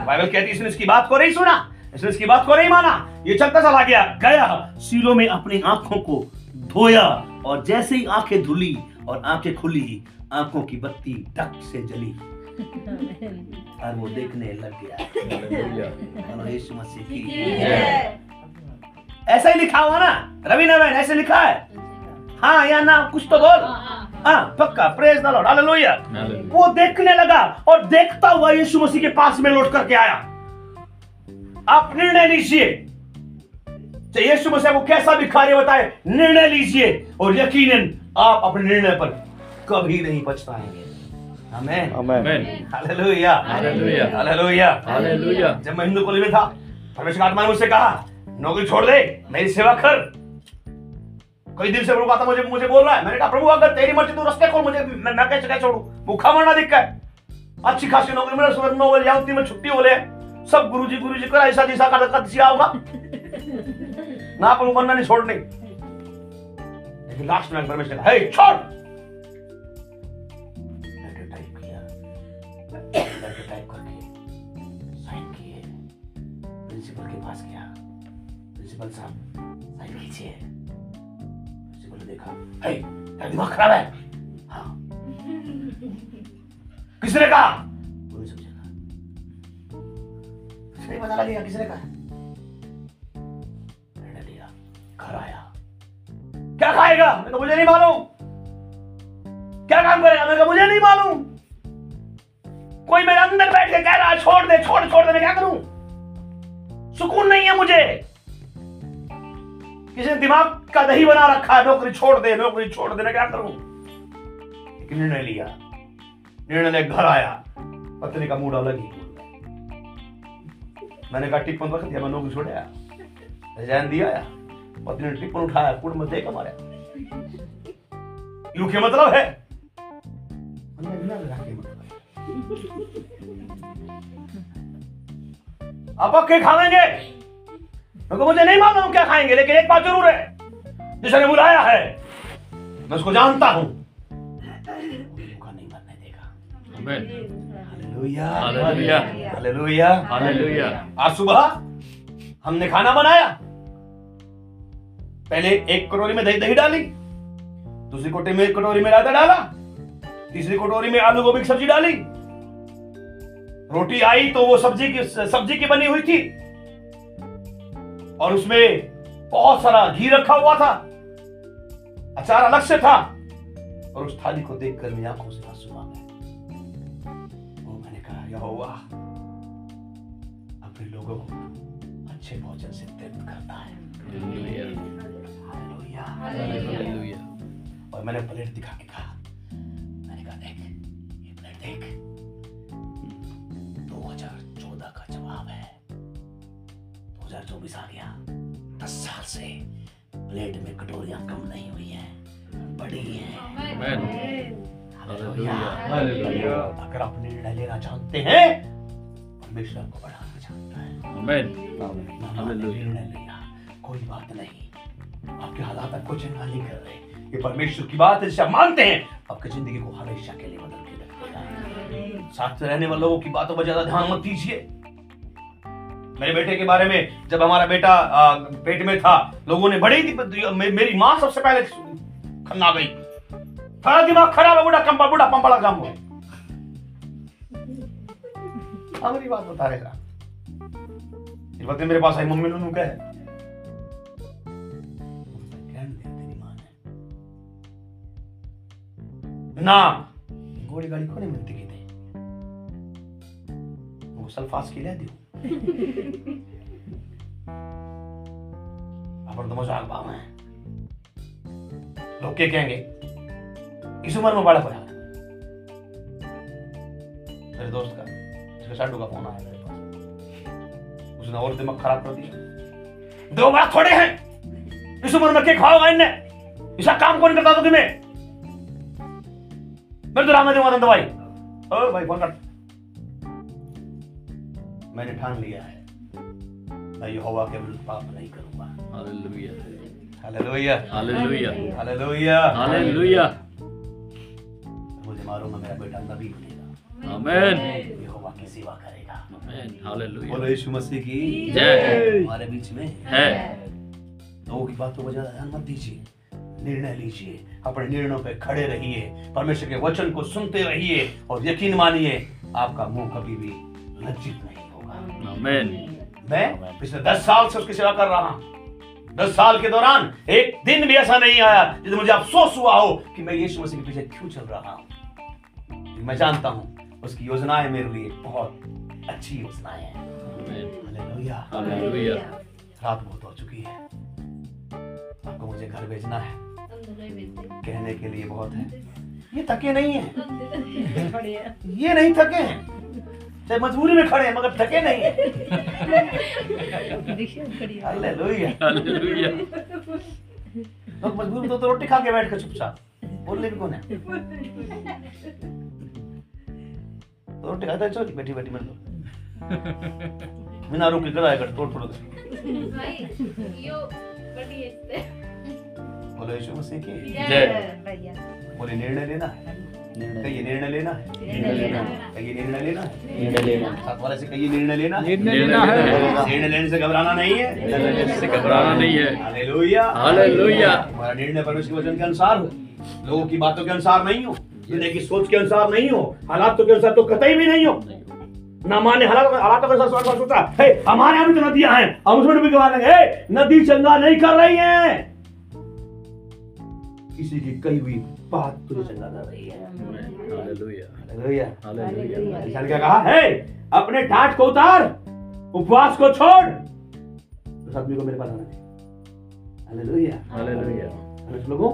बाइबल कहती है इसने इसकी बात को नहीं सुना इसने इसकी बात को नहीं माना। ये चलता चला गया गया सीलों में अपनी आँखों को धोया और जैसे ही आँखें धुली और आँखें खुली आँखों की बत्ती टक से जली। और वो देखने लग गया। यीशु मसीह की। ऐसा ही लिखा हुआ ना रवि नवीन ऐसे लिखा है। हाँ या ना कुछ तो बोल। हाँ पक्का प्रेज द लॉर्ड हालेलुया वो देखने लगा और देखता हुआ यीशु मसीह के पास में लौट करके आया। आप निर्णय लीजिए। चाहे यीशु मसीह को कैसा भी कार्य बताए निर्णय लीजिए और यकीनन आप अपने निर्णय पर कभी नहीं पछताएँगे आमेन आमेन आमेन हालेलुया हालेलुया हालेलुया हालेलुया जब मैं हिंदू कॉलेज में था परमेश्वर आत्मा ने मुझसे कहा नौकरी छोड़ दे मेरी सेवा कर। कोई दिन से प्रभु आता मुझे मुझे बोल रहा है। मैंने कहा प्रभु अगर तेरी मर्ज़ी तू रास्ते खोल मुझे। मैं, मैं कैसे कैसे छोड़ू भूखा मरना दिक्कत है। अच्छी खासी नौकरी मिले सुबह नौ बजे जाऊँ में छुट्टी हो ले। सब गुरुजी गुरुजी कर ऐसा दिशा का धक्का दिशा होगा। ना प्रभु बनना नहीं छोड़ने लेकिन लास्ट में परमेश्वर ने हे छोड़! लेटर टाइप किया। लेटर टाइप करके साइन किए। प्रिंसिपल के पास गया। प्रिंसिपल साहब साइन कीजिए। देखा। हे दिमाग खराब है? हाँ। किसने कहा? वो नहीं समझेगा। कुछ नहीं पता लगेगा किसने कहा? मैंने लिया। घर आया। क्या खाएगा? मैं तो मुझे नहीं मालूम। क्या काम करेगा? मैं कहा मुझे नहीं मालूम। कोई मेरे अंदर बैठ के कह रहा छोड़ दे, छोड़ छोड़ दे, मैं क्या करूँ? सुकून नहीं है मुझे। किसी ने दिमाग का दही बना रखा है, नौकरी छोड़ दे, नौकरी छोड़ दे मैं क्या करूँ? एक निर्णय लिया। निर्णय ले घर आया। पत्नी का मूड अलग ही। मैंने कहा, टिप्पण रख दिया मैं नौकरी छोड़ आया। रिजाइन दिया आया। पत्नी ने टिप्पण उठाया, कुड़ में देखा मारे। यू के मतलब है? बिना लगा के मतलब क्योंकि मुझे नहीं मालूम हम क्या खाएँगे लेकिन एक बात ज़रूर है जिसने बुलाया है मैं उसको जानता हूँ। धोखा नहीं बनने देगा? आमेन हालेलुया। हालेलुया। हालेलुया। हालेलुया। आज सुबह हमने खाना बनाया। पहले एक कटोरी में दही दही डाली दूसरी कटोरी में कटोरी में रायता डाला तीसरी कटोरी में आलू गोभी की सब्ज़ी डाली। रोटी आई तो वो सब्ज़ी की सब्ज़ी की बनी हुई थी। और उसमें बहुत सारा घी रखा हुआ था। अचार अलग से था। और उस थाली को देखकर मेरी आँखों से आँसू आ गए। वो मैंने कहा यहोवा अपने लोगों को अच्छे भोजन से तृप्त करता है। Hallelujah hallelujah. हालेलुया और मैंने प्लेट दिखा के कहा मैंने कहा देख ये प्लेट देख 2014 का जवाब है 2024 आ गया। दस साल से प्लेट में कटोरियाँ कम नहीं हुई हैं बड़ी हैं। हालेलुया अगर आप निर्णय लेना चाहते हैं परमेश्वर आपको बढ़ाना चाहता है। निर्णय लिया। कोई बात नहीं। आपके हालात आपको चंगा नहीं कर रहे ये परमेश्वर की बात है जिसे आप मानते हैं। आपकी ज़िंदगी को हमेशा के लिए बदल के रखेगा साथ में रहने वाले की बातों पर ज़्यादा ध्यान मत दीजिए। मेरे बेटे के बारे में जब हमारा बेटा पेट में था लोगों ने बड़ी मे, मेरी माँ सबसे पहले खन्ना गई। सारा दिमाग खराब है बूढ़ा कंपा बूढ़ा पंपड़ा काम हो हमारी बात बता रहेगा वक्त मेरे पास आई मम्मी ने कहा है। ना। गोली गाड़ी को नहीं मिलती की थी? वो सल्फास की ले दी अपन तो मज़ाक बाव है। लोग क्या कहेंगे? इस उम्र में बड़ा होया मेरे दोस्त का, जिसका साडू का फ़ोन आया मेरे पास। उसने और दिमाग खराब कर दिया। दो बार थोड़े हैं। इस उम्र में क्या खाओगा इनने? इसका काम कौन करता था तुम्हें मैं तो राम दूँगा दवाई ओ भाई, फ़ोन कर मैंने ठान लिया है। मैं यहोवा के विरुद्ध पाप नहीं करूँगा। हालेलुया। हालेलुया। हालेलुया। हालेलुया। हालेलुया। मुझे मारूँगा मेरा बेटा नबी बनेगा। आमेन। यहोवा की सेवा करेगा। आमेन। हालेलुया। बोलो यीशु मसीह की। जय। हमारे बीच में है। लोगों की बातों को ज़्यादा ध्यान मत दीजिए। निर्णय लीजिए। अपने निर्णयों पे खड़े रहिए। परमेश्वर के वचन को सुनते रहिए और यकीन मानिए आपका मुँह कभी भी लज्जित नहीं। आमेन मैं पिछले दस साल से उसकी सेवा कर रहा हूँ। दस साल के दौरान एक दिन भी ऐसा नहीं आया जिसमें मुझे अफसोस हुआ हो कि मैं यीशु मसीह के पीछे क्यों चल रहा हूँ। मैं जानता हूँ उसकी योजनाएँ मेरे लिए बहुत अच्छी योजनाएँ हैं। आमेन हालेलुया हालेलुया रात बहुत हो चुकी है। आपको मुझे घर भेजना है। कहने के लिए बहुत है। ये थके नहीं है। ये नहीं थके हैं। चाहे मजबूरी में खड़े हैं मगर थके नहीं है। हालेलुया। हालेलुया। लोग मजबूर तो, तो रोटी खा के बैठ के चुपचाप। बोलने भी कौन है? तो रोटी खाता है चोरी बैठी बैठी को बिना रुके कराया कर तोड़ फोड़ दे। बोलो यीशु मसीह की। जय। बोले निर्णय लेना है। कहिए निर्णय लेना है? निर्णय लेना। कहिए निर्णय लेना है? निर्णय लेना। साथ वाले से कहिए निर्णय लेना है। निर्णय लेना है। निर्णय लेने। से घबराना नहीं है। निर्णय लेने से घबराना नहीं है। हालेलुया। हालेलुया। हमारा निर्णय परमेश्वर के वचन के अनुसार हो। लोगों की बातों के अनुसार नहीं हो। दुनिया की सोच के अनुसार नहीं हो। हालातों के अनुसार तो कतई भी नहीं हो। ना माने हालात हालातों के अनुसार सोच सोचा है। हमारे यहाँ भी तो नदियाँ हैं। हम उसमें भी गवा लेंगे नदी चंगा नहीं कर रही है। किसी की कही हुई बात तुझे चंगा कर रही है। क्या कहा? है अपने ठाट को उतार उपवास को छोड़। उस आदमी को मेरे पास आना चाहिए। हालेलुया। हालेलुया। अरे लोगों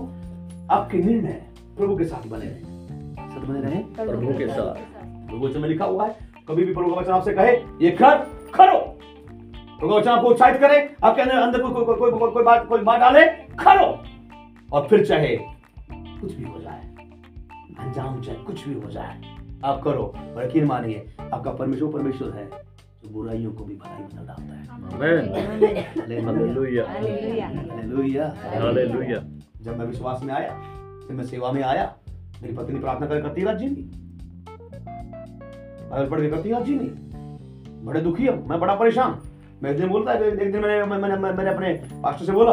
आपके निर्णय प्रभु के साथ बने रहे। सद बने रहे? प्रभु के साथ। प्रभु वचन में लिखा हुआ है कभी भी प्रभु का वचन आपसे कहे ये कर करो प्रभु का वचन आपको उत्साहित करे आपके अंदर अंदर कोई कोई कोई कोई कोई बात कोई बात डाले करो और फिर चाहे कुछ भी हो जाए। अंजाम चाहे कुछ भी हो जाए आप करो और यकीन मानिए आपका परमेश्वर परमेश्वर है जो बुराइयों को भी भलाई में डालता है। Amen hallelujah hallelujah hallelujah hallelujah जब मैं विश्वास में आया जब मैं सेवा में आया मेरी पत्नी प्रार्थना कर करती रात जी नहीं बाइबल पढ़ के करती रात जी नहीं बड़े दुखी है मैं बड़ा परेशान। मैं एक दिन बोलता है एक दिन मैंने मैं- मैंने मैंने अपने पास्टर से बोला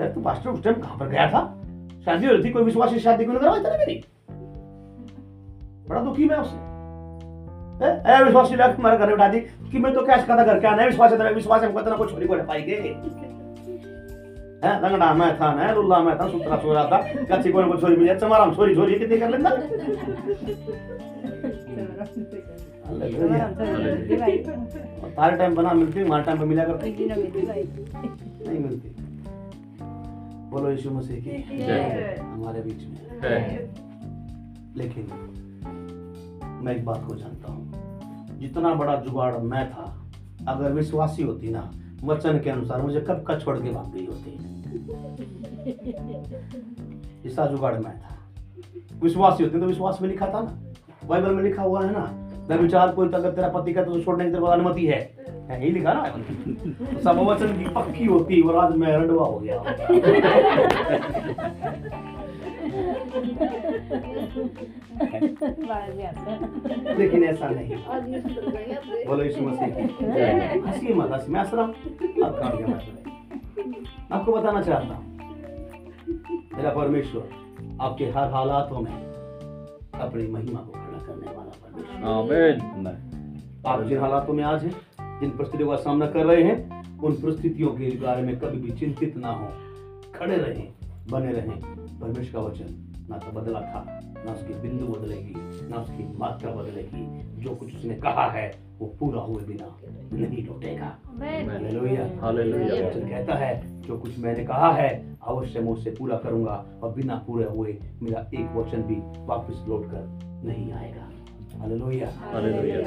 यार तू पास्टर उस टाइम कहाँ पर गया था? शादी हो रही थी कोई विश्वासी शादी क्यों नहीं करवाई तेरे मेरी? बड़ा दुखी मैं उससे। ए, ए विश्वासी लाके हमारे घर में उठा दी कि मैं तो क्या कहता घर क्या नहीं विश्वास है विश्वास है हमको इतना कुछ छोरी को। पाएँगे हैं? लंगड़ा मैं था ना लुल्ला मैं था सुतरा सो रहा था कच्ची कोई को छोरी मिली अच्छा मारा छोरी छोरी कितनी कर तारे टाइम बना मिलती हमारे टाइम पे मिला करती। नहीं मिलती। बोलो यीशु मसीह की। हमारे बीच में। लेकिन मैं एक बात को जानता हूँ। जितना बड़ा जुगाड़ मैं था, अगर विश्वासी होती ना, वचन के अनुसार मुझे कब का छोड़ के भाग गई होती। इसका जुगाड़ मैं था। विश्वासी होते तो विश्वास में लिखा था ना। बाइबल में लिखा हुआ है ना, मैं विचार कोई अगर तेरा पति का तो छोड़ने की तेरे अनुमति है। यही लिखा ना? तो सब वचन की पक्की होती और आज मैं रंडवा हो गया लेकिन ऐसा नहीं। बोलो यीशु मसीह। की हँसी मत हँसी। मैं हंस रहा हूँ आपको बताना चाहता हूँ मेरा परमेश्वर आपके हर हालातों में अपनी महिमा को खड़ा करने वाला परमेश्वर। आप जिन हालातों में आज हैं जिन परिस्थितियों का सामना कर रहे हैं उन परिस्थितियों के बारे में कभी भी चिंतित ना हो। खड़े रहें बने रहें। परमेश्वर का वचन ना तो बदला था ना उसकी बिंदु बदलेगी ना उसकी मात्रा बदलेगी। जो कुछ उसने कहा है वो पूरा हुए बिना नहीं लौटेगा हालेलुया हालेलुया वचन कहता है जो कुछ मैंने कहा है अवश्य मैं उससे पूरा करूँगा और बिना पूरे हुए मेरा एक वचन भी वापस लौट कर नहीं आएगा। Hallelujah hallelujah.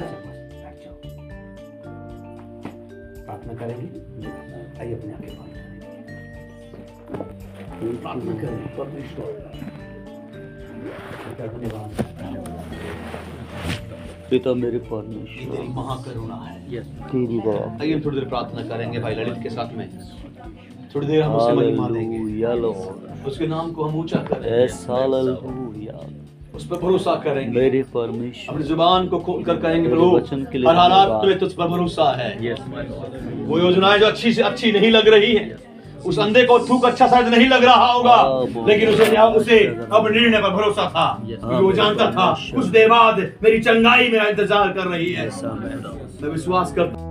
प्रार्थना करेंगे? आइए अपने आगे प्रार्थना करें। परमेश्वर। पिता मेरे ये तेरी महाकरुणा है। यस तेरी दया आइए हम थोड़ी देर प्रार्थना करेंगे भाई ललित के साथ में। थोड़ी देर हम उसे महिमा देंगे उसके नाम को हम ऊँचा करेंगे। हालेलुया। उस पर भरोसा करेंगे। मेरे परमेश्वर। अपनी ज़ुबान को खोल कर कहेंगे तेरे प्रभु वचन के लिए हर हालात। में तुझ पर भरोसा है। यस वो योजनाएँ जो अच्छी से अच्छी नहीं लग रही है उस अंधे को थूक अच्छा शायद नहीं लग रहा होगा हाँ, लेकिन उसे उसे अब निर्णय पर भरोसा था क्योंकि वो जानता था कुछ देर बाद मेरी चंगाई मेरा इंतज़ार कर रही है। मैं विश्वास करता